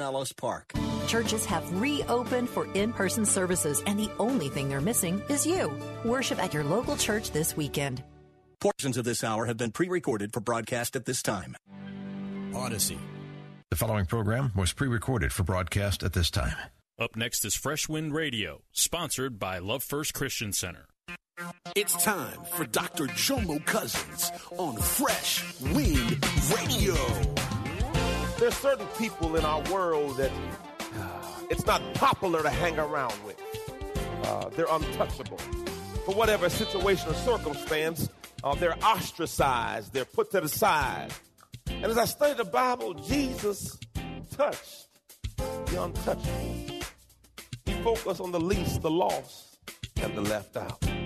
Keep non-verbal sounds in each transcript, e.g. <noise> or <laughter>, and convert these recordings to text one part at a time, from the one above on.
Ellis Park. Churches have reopened for in person services, and the only thing they're missing is you. Worship at your local church this weekend. Portions of this hour have been pre recorded for broadcast at this time. Odyssey. The following program was pre recorded for broadcast at this time. Up next is Fresh Wind Radio, sponsored by Love First Christian Center. It's time for Dr. Jomo Cousins on Fresh Wind Radio. There's certain people in our world that uh, it's not popular to hang around with. Uh, they're untouchable. For whatever situation or circumstance, uh, they're ostracized, they're put to the side. And as I study the Bible, Jesus touched the untouchable. He focused on the least, the lost, and the left out.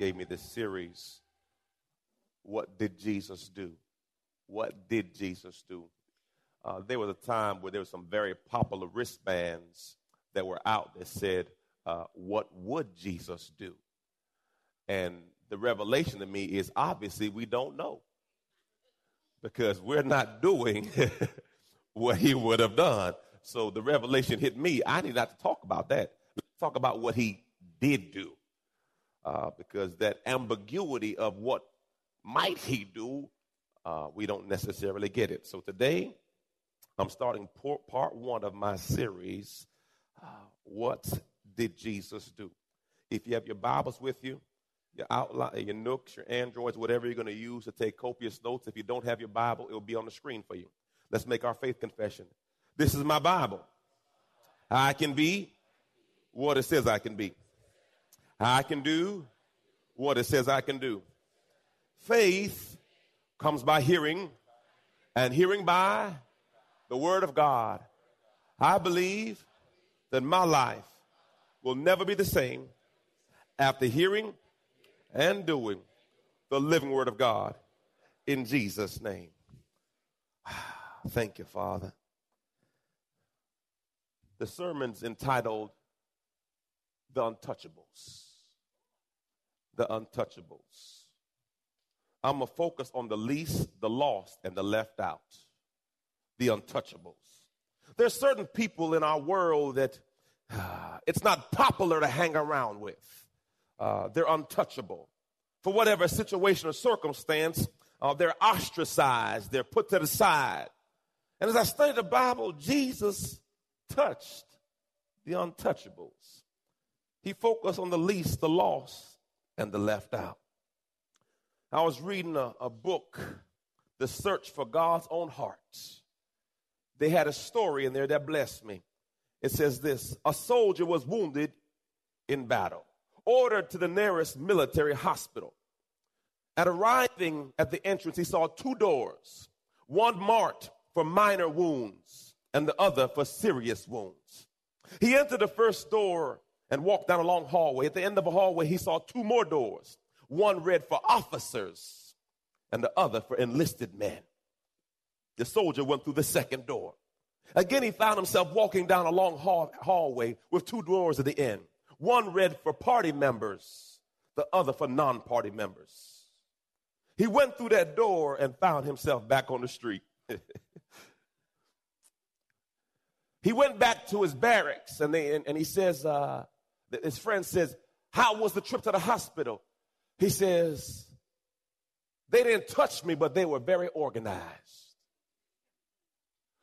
gave me this series. What did Jesus do? What did Jesus do? Uh, there was a time where there were some very popular wristbands that were out that said, uh, What would Jesus do? And the revelation to me is obviously we don't know because we're not <laughs> doing what he would have done. So the revelation hit me. I need not to talk about that. Let's talk about what he did do. Uh, because that ambiguity of what might he do, uh, we don't necessarily get it. So today, I'm starting part one of my series, uh, What Did Jesus Do? If you have your Bibles with you, your outline, your nooks, your androids, whatever you're going to use to take copious notes, if you don't have your Bible, it will be on the screen for you. Let's make our faith confession. This is my Bible. I can be what it says I can be. I can do what it says I can do. Faith comes by hearing, and hearing by the Word of God. I believe that my life will never be the same after hearing and doing the living Word of God in Jesus' name. <sighs> Thank you, Father. The sermon's entitled The Untouchables the untouchables. I'm going to focus on the least, the lost, and the left out. The untouchables. There's certain people in our world that <sighs> it's not popular to hang around with. Uh, they're untouchable. For whatever situation or circumstance, uh, they're ostracized, they're put to the side. And as I study the Bible, Jesus touched the untouchables. He focused on the least, the lost, and the left out. I was reading a, a book, The Search for God's Own Heart. They had a story in there that blessed me. It says this A soldier was wounded in battle, ordered to the nearest military hospital. At arriving at the entrance, he saw two doors, one marked for minor wounds and the other for serious wounds. He entered the first door and walked down a long hallway. At the end of the hallway, he saw two more doors one read for officers and the other for enlisted men. The soldier went through the second door. Again, he found himself walking down a long hall- hallway with two doors at the end. One read for party members, the other for non party members. He went through that door and found himself back on the street. <laughs> he went back to his barracks and, they, and, and he says, uh, his friend says, How was the trip to the hospital? He says, They didn't touch me, but they were very organized.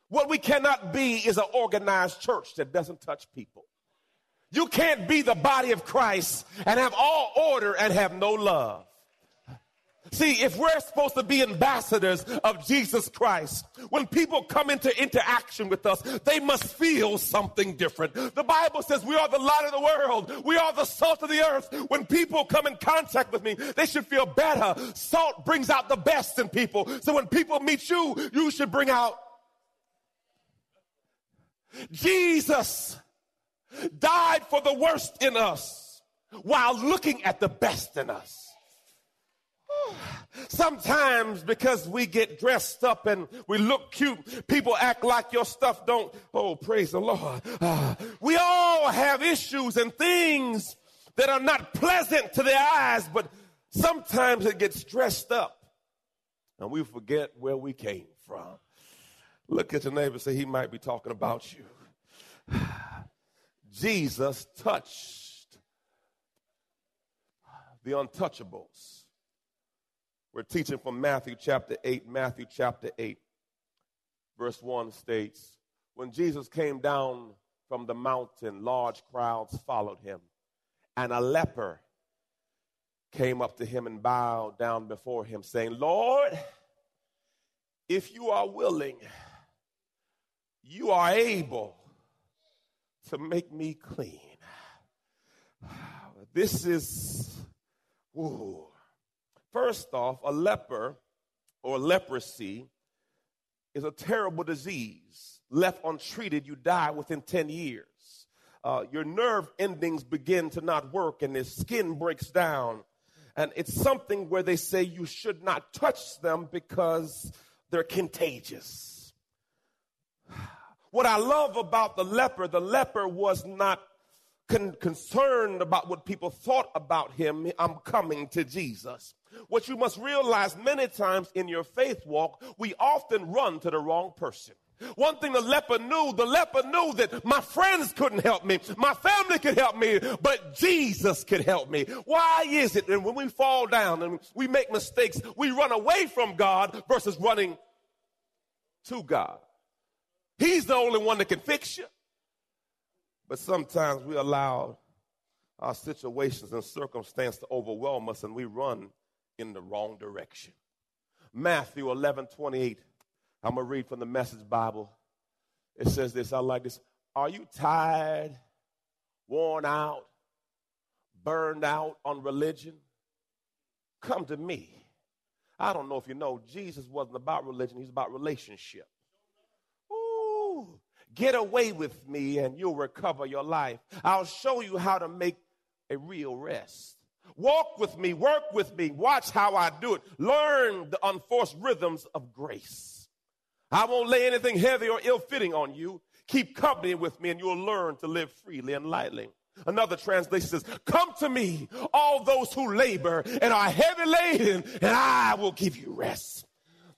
What we cannot be is an organized church that doesn't touch people. You can't be the body of Christ and have all order and have no love. See, if we're supposed to be ambassadors of Jesus Christ, when people come into interaction with us, they must feel something different. The Bible says we are the light of the world. We are the salt of the earth. When people come in contact with me, they should feel better. Salt brings out the best in people. So when people meet you, you should bring out Jesus died for the worst in us while looking at the best in us. Sometimes because we get dressed up and we look cute, people act like your stuff don't. Oh, praise the Lord. Uh, we all have issues and things that are not pleasant to the eyes, but sometimes it gets dressed up and we forget where we came from. Look at your neighbor say, he might be talking about you. <sighs> Jesus touched the untouchables. We're teaching from Matthew chapter 8. Matthew chapter 8, verse 1 states When Jesus came down from the mountain, large crowds followed him, and a leper came up to him and bowed down before him, saying, Lord, if you are willing, you are able to make me clean. <sighs> This is, ooh. First off, a leper or leprosy is a terrible disease. Left untreated, you die within 10 years. Uh, your nerve endings begin to not work and the skin breaks down. And it's something where they say you should not touch them because they're contagious. <sighs> What I love about the leper, the leper was not con- concerned about what people thought about him. I'm coming to Jesus. What you must realize many times in your faith walk, we often run to the wrong person. One thing the leper knew, the leper knew that my friends couldn't help me, my family could help me, but Jesus could help me. Why is it that when we fall down and we make mistakes, we run away from God versus running to God? He's the only one that can fix you. But sometimes we allow our situations and circumstance to overwhelm us and we run in the wrong direction. Matthew 11 28. I'm going to read from the Message Bible. It says this I like this. Are you tired, worn out, burned out on religion? Come to me. I don't know if you know, Jesus wasn't about religion, he's about relationship. Ooh, Get away with me and you'll recover your life. I'll show you how to make a real rest. Walk with me, work with me, watch how I do it. Learn the unforced rhythms of grace. I won't lay anything heavy or ill fitting on you. Keep company with me and you'll learn to live freely and lightly. Another translation says, Come to me, all those who labor and are heavy laden, and I will give you rest.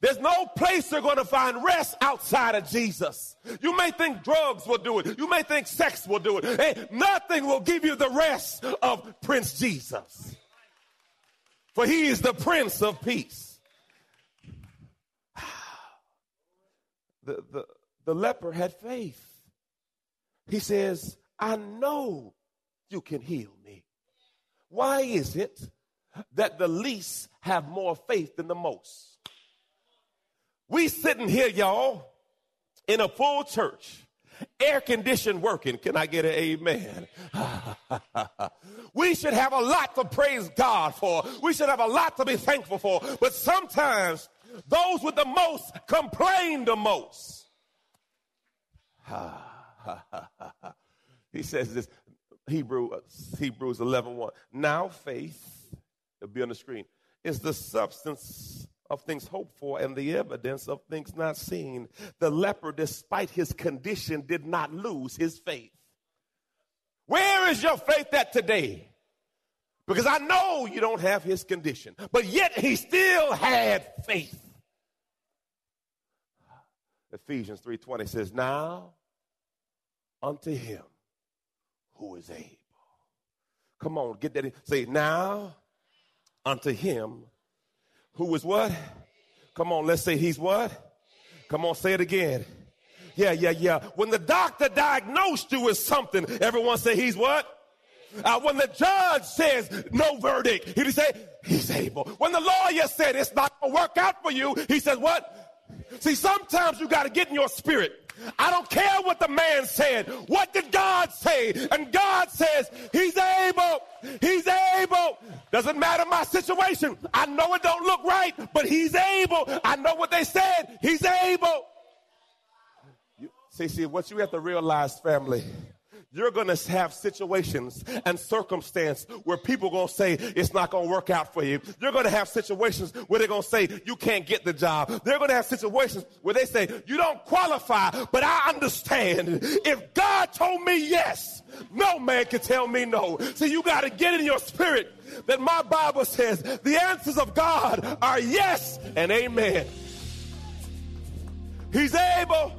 There's no place you're going to find rest outside of Jesus. You may think drugs will do it. You may think sex will do it. Hey, nothing will give you the rest of Prince Jesus. For he is the Prince of Peace. <sighs> The, the, the leper had faith. He says, I know you can heal me. Why is it that the least have more faith than the most? We sitting here, y'all, in a full church, air conditioned working. Can I get an amen? <laughs> we should have a lot to praise God for. We should have a lot to be thankful for. But sometimes those with the most complain the most. <laughs> he says this Hebrew, uh, Hebrews 11 1. Now faith, it'll be on the screen, is the substance of things hoped for and the evidence of things not seen. The leper, despite his condition, did not lose his faith. Where is your faith at today? Because I know you don't have his condition, but yet he still had faith. Ephesians 3:20 says, "Now unto him who is able." Come on, get that in. Say, "Now unto him who is what? Come on, let's say he's what? Come on, say it again. Yeah, yeah, yeah. When the doctor diagnosed you with something, everyone say he's what? Uh, when the judge says no verdict, he say he's able. When the lawyer said it's not to work out for you, he says what? See, sometimes you got to get in your spirit. I don't care what the man said. What did God say? And God says, He's able. He's able. Doesn't matter my situation. I know it don't look right, but He's able. I know what they said. He's able. You, see, see, what you have to realize, family, you're going to have situations and circumstance where people are going to say it's not going to work out for you. You're going to have situations where they're going to say you can't get the job. They're going to have situations where they say you don't qualify, but I understand. If God told me yes, no man can tell me no. So you got to get in your spirit that my Bible says the answers of God are yes and amen. He's able.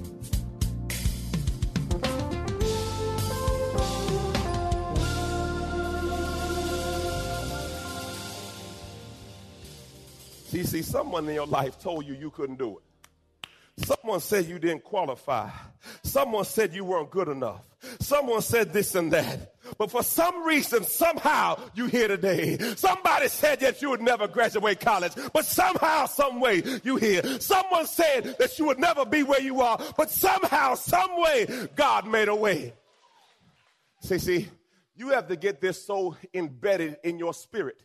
See, see, someone in your life told you you couldn't do it. Someone said you didn't qualify. Someone said you weren't good enough. Someone said this and that. But for some reason, somehow you here today. Somebody said that you would never graduate college, but somehow, some way you here. Someone said that you would never be where you are, but somehow, some way, God made a way. See, see, you have to get this so embedded in your spirit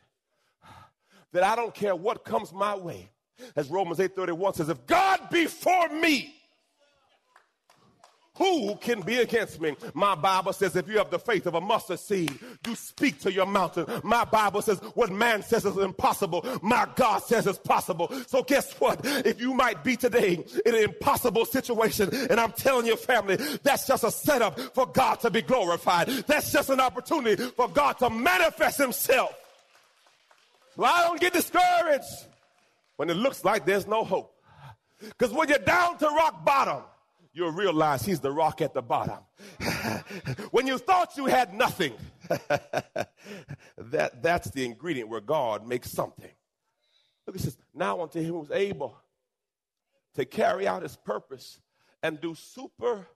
that I don't care what comes my way. As Romans 8:31 says, if God be for me, who can be against me? My Bible says if you have the faith of a mustard seed, you speak to your mountain. My Bible says what man says is impossible, my God says is possible. So guess what? If you might be today in an impossible situation, and I'm telling your family, that's just a setup for God to be glorified. That's just an opportunity for God to manifest himself. Well, I don't get discouraged when it looks like there's no hope. Because when you're down to rock bottom, you'll realize he's the rock at the bottom. <laughs> when you thought you had nothing, <laughs> that, that's the ingredient where God makes something. Look, it says, now unto him who's able to carry out his purpose and do super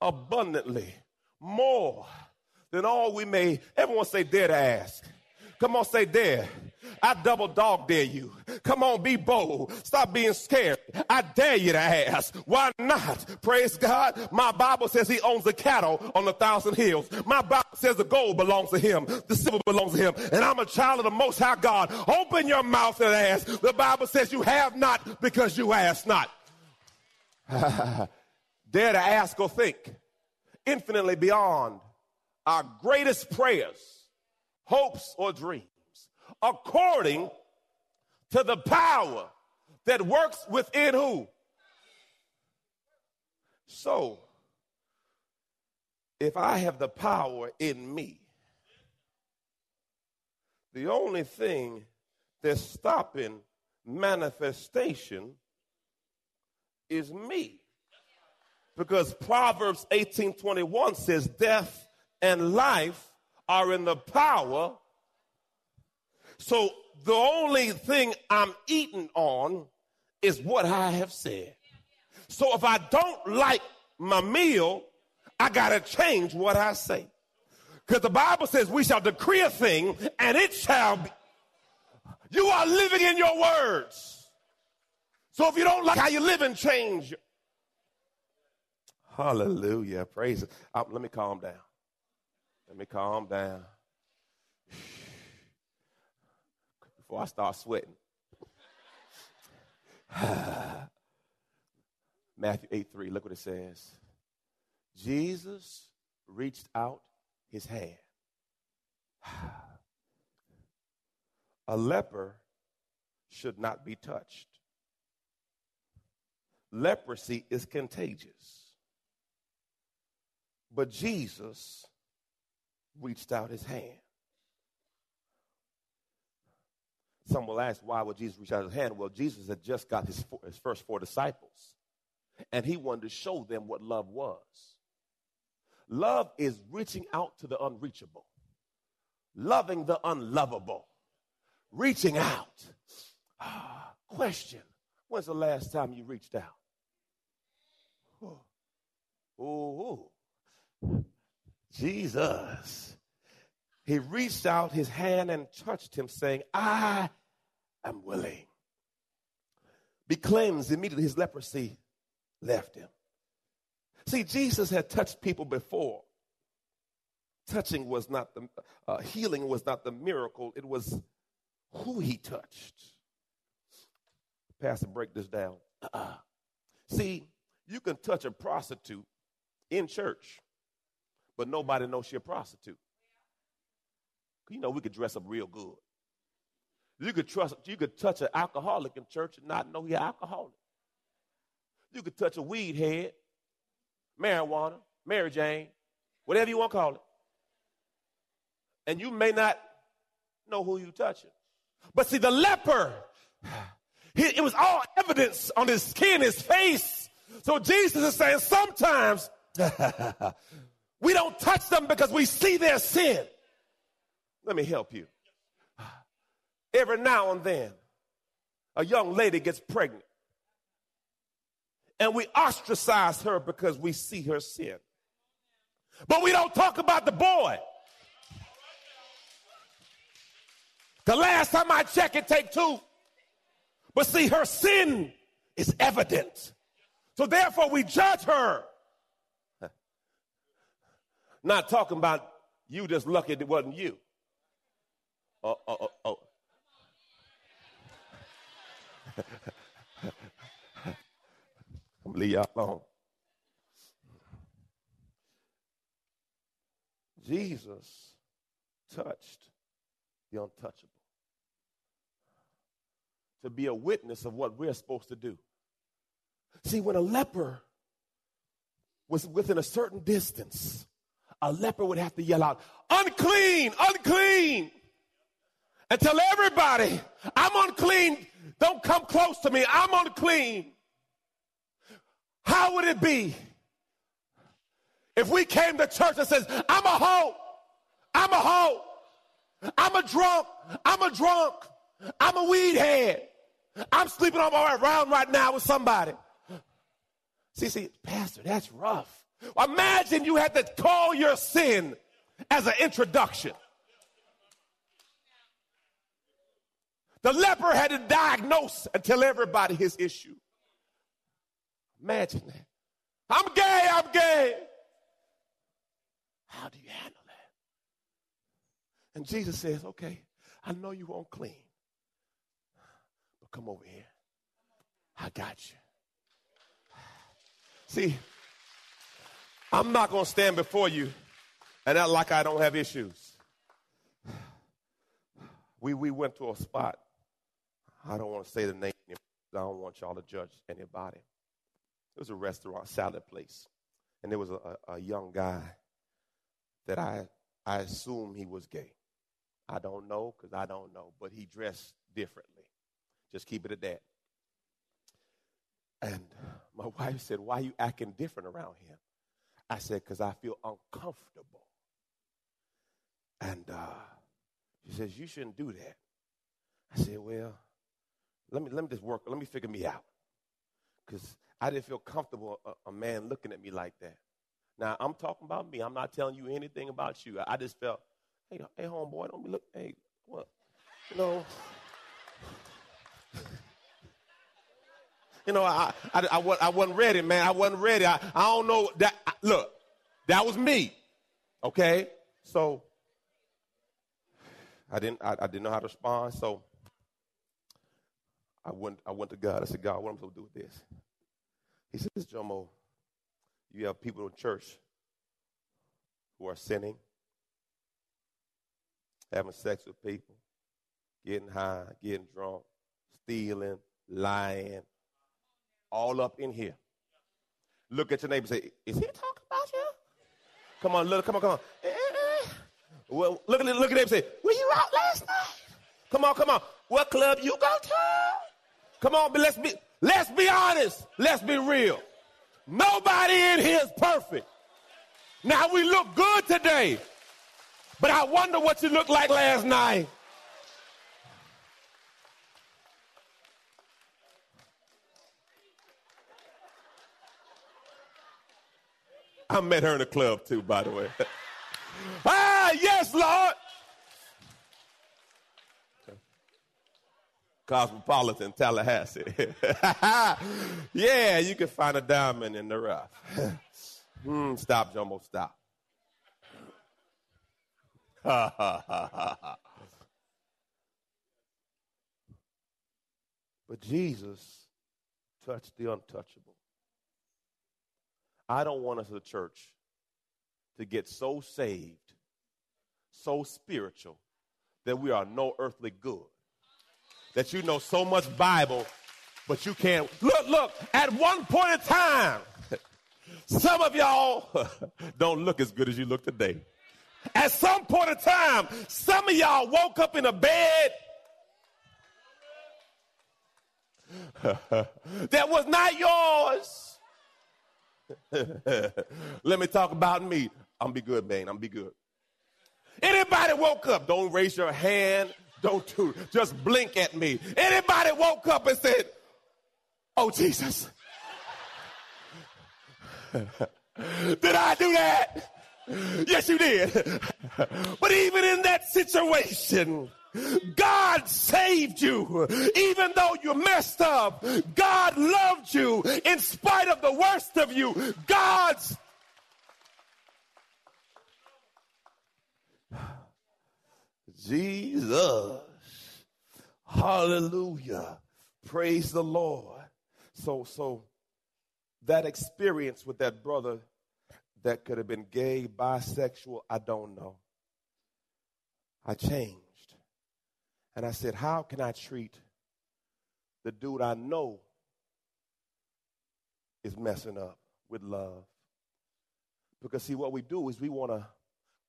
abundantly more than all we may, everyone say, dare to ask. Come on, say dare. I double dog dare you. Come on, be bold. Stop being scared. I dare you to ask. Why not? Praise God. My Bible says he owns the cattle on a thousand hills. My Bible says the gold belongs to him. The silver belongs to him. And I'm a child of the most high God. Open your mouth and ask. The Bible says you have not because you ask not. <laughs> dare to ask or think infinitely beyond our greatest prayers hopes, or dreams, according to the power that works within who? So, if I have the power in me the only thing that's stopping manifestation is me. Because Proverbs 18:21 says death and life are in the power. So the only thing I'm eating on is what I have said. So if I don't like my meal, I got to change what I say. Because the Bible says we shall decree a thing and it shall be. You are living in your words. So if you don't like how you live and change. Hallelujah. Praise it. Uh, let me calm down. Let me calm down. Before I start sweating. <sighs> Matthew 8 3, look what it says. Jesus reached out his hand. <sighs> A leper should not be touched. Leprosy is contagious. But Jesus reached out his hand. Some will ask, why would Jesus reach out his hand? Well, Jesus had just got his, his first four disciples, and he wanted to show them what love was. Love is reaching out to the unreachable, loving the unlovable, reaching out. Ah, question When's the last time you reached out? Oh, Jesus. He reached out his hand and touched him, saying, I am willing. Be cleansed. Immediately his leprosy left him. See, Jesus had touched people before. Touching was not the uh, healing was not the miracle, it was who he touched. Pastor, break this down. Uh-uh. See, you can touch a prostitute in church, but nobody knows she's a prostitute. You know, we could dress up real good. You could trust, you could touch an alcoholic in church and not know you're alcoholic. You could touch a weed head marijuana, Mary Jane, whatever you want to call it. And you may not know who you touching. But see, the leper, it was all evidence on his skin, his face. So Jesus is saying sometimes <laughs> we don't touch them because we see their sin. Let me help you. Every now and then, a young lady gets pregnant and we ostracize her because we see her sin. But we don't talk about the boy. The last time I checked, it take two. But see, her sin is evident. So therefore, we judge her. Not talking about you just lucky it wasn't you. Oh, oh, oh, oh. I'm gonna leave y'all alone. Jesus touched the untouchable to be a witness of what we're supposed to do. See, when a leper was within a certain distance, a leper would have to yell out, unclean, unclean, and tell everybody, I'm unclean. Don't come close to me. I'm unclean. How would it be if we came to church and says, I'm a hoe, I'm a hoe, I'm a drunk, I'm a drunk, I'm a weed head, I'm sleeping on my round right now with somebody. See, see, Pastor, that's rough. Imagine you had to call your sin as an introduction. The leper had to diagnose and tell everybody his issue. Imagine that. I'm gay, I'm gay. How do you handle that? And Jesus says, okay, I know you won't clean, but come over here. I got you. See, I'm not going to stand before you and act like I don't have issues. We, we went to a spot. I don't want to say the name. I don't want y'all to judge anybody. It was a restaurant, salad place. And there was a, a, young guy that I, I assume he was gay. I don't know because I don't know, but he dressed differently. Just keep it at that. And my <laughs> wife said, Why are you acting different around him? I said, Because I feel uncomfortable. And uh, she says, You shouldn't do that. I said, Well, let me, let me just work, let me figure me out. Because I didn't feel comfortable a, a, man looking at me like that. Now, I'm talking about me. I'm not telling you anything about you. I, I just felt, hey, hey, homeboy, don't be look, hey, what? You know, you know, I, I, I, I, wasn't ready, man. I wasn't ready. I, I don't know that. Look, that was me. Okay? So I didn't, I, I didn't know how to respond. So I went, I went to God. I said, God, what am I supposed to do with this? He says, Jomo, you have people in church who are sinning, having sex with people, getting high, getting drunk, stealing, lying, all up in here. Look at your neighbor say, Is he talking about you? Come on, look, come on, come on. Eh, eh. Well, look at look at him say, Were you out last night? Come on, come on. What club you go to? Come on, but let's be let's be honest. Let's be real. Nobody in here is perfect. Now we look good today, but I wonder what you looked like last night. I met her in a club too, by the way. <laughs> ah, yes, Lord. Cosmopolitan, Tallahassee. <laughs> yeah, you can find a diamond in the rough. <laughs> mm, stop, Jomo, stop. <laughs> but Jesus touched the untouchable. I don't want us as a church to get so saved, so spiritual, that we are no earthly good. That you know so much Bible, but you can't. Look, look, at one point in time, <laughs> some of y'all <laughs> don't look as good as you look today. At some point in time, some of y'all woke up in a bed <laughs> that was not yours. Let me talk about me. I'm be good, man. I'm be good. Anybody woke up? Don't raise your hand. Don't do. Just blink at me. Anybody woke up and said, "Oh Jesus." <laughs> did I do that? Yes, you did. <laughs> but even in that situation, God saved you. Even though you messed up, God loved you in spite of the worst of you. God's Jesus. Hallelujah. Praise the Lord. So so that experience with that brother that could have been gay, bisexual, I don't know. I changed. And I said, How can I treat the dude I know is messing up with love? Because, see, what we do is we want to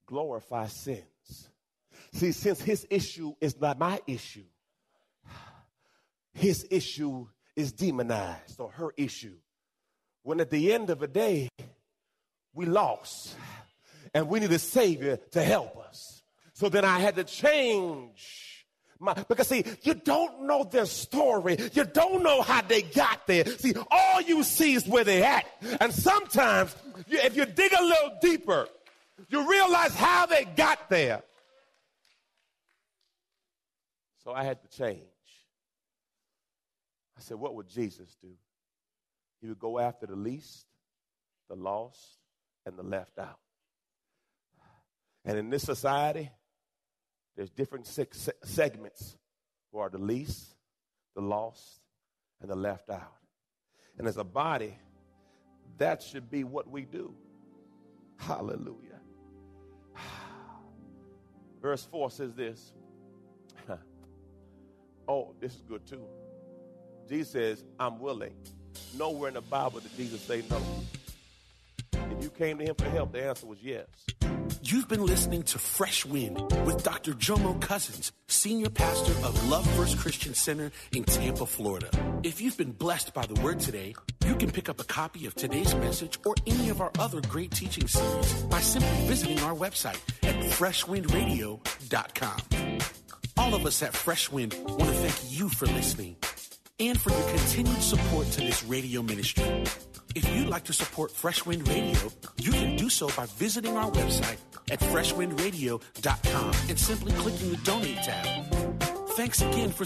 glorify sins. See, since his issue is not my issue, his issue is demonized or her issue. When at the end of the day, we lost and we need a Savior to help us. So then I had to change my, because see, you don't know their story. You don't know how they got there. See, all you see is where they're at. And sometimes, you, if you dig a little deeper, you realize how they got there. So I had to change. I said, what would Jesus do? He would go after the least, the lost, and the left out. And in this society, there's different segments who are the least, the lost, and the left out. And as a body, that should be what we do. Hallelujah. <sighs> Verse 4 says this. Oh, this is good too. Jesus says, I'm willing. Nowhere in the Bible did Jesus say no. If you came to him for help, the answer was yes. You've been listening to Fresh Wind with Dr. Jomo Cousins, Senior Pastor of Love First Christian Center in Tampa, Florida. If you've been blessed by the word today, you can pick up a copy of today's message or any of our other great teaching series by simply visiting our website at freshwindradio.com. All of us at Fresh Wind want to thank you for listening and for your continued support to this radio ministry. If you'd like to support Fresh Wind Radio, you can do so by visiting our website at freshwindradio.com and simply clicking the donate tab. Thanks again for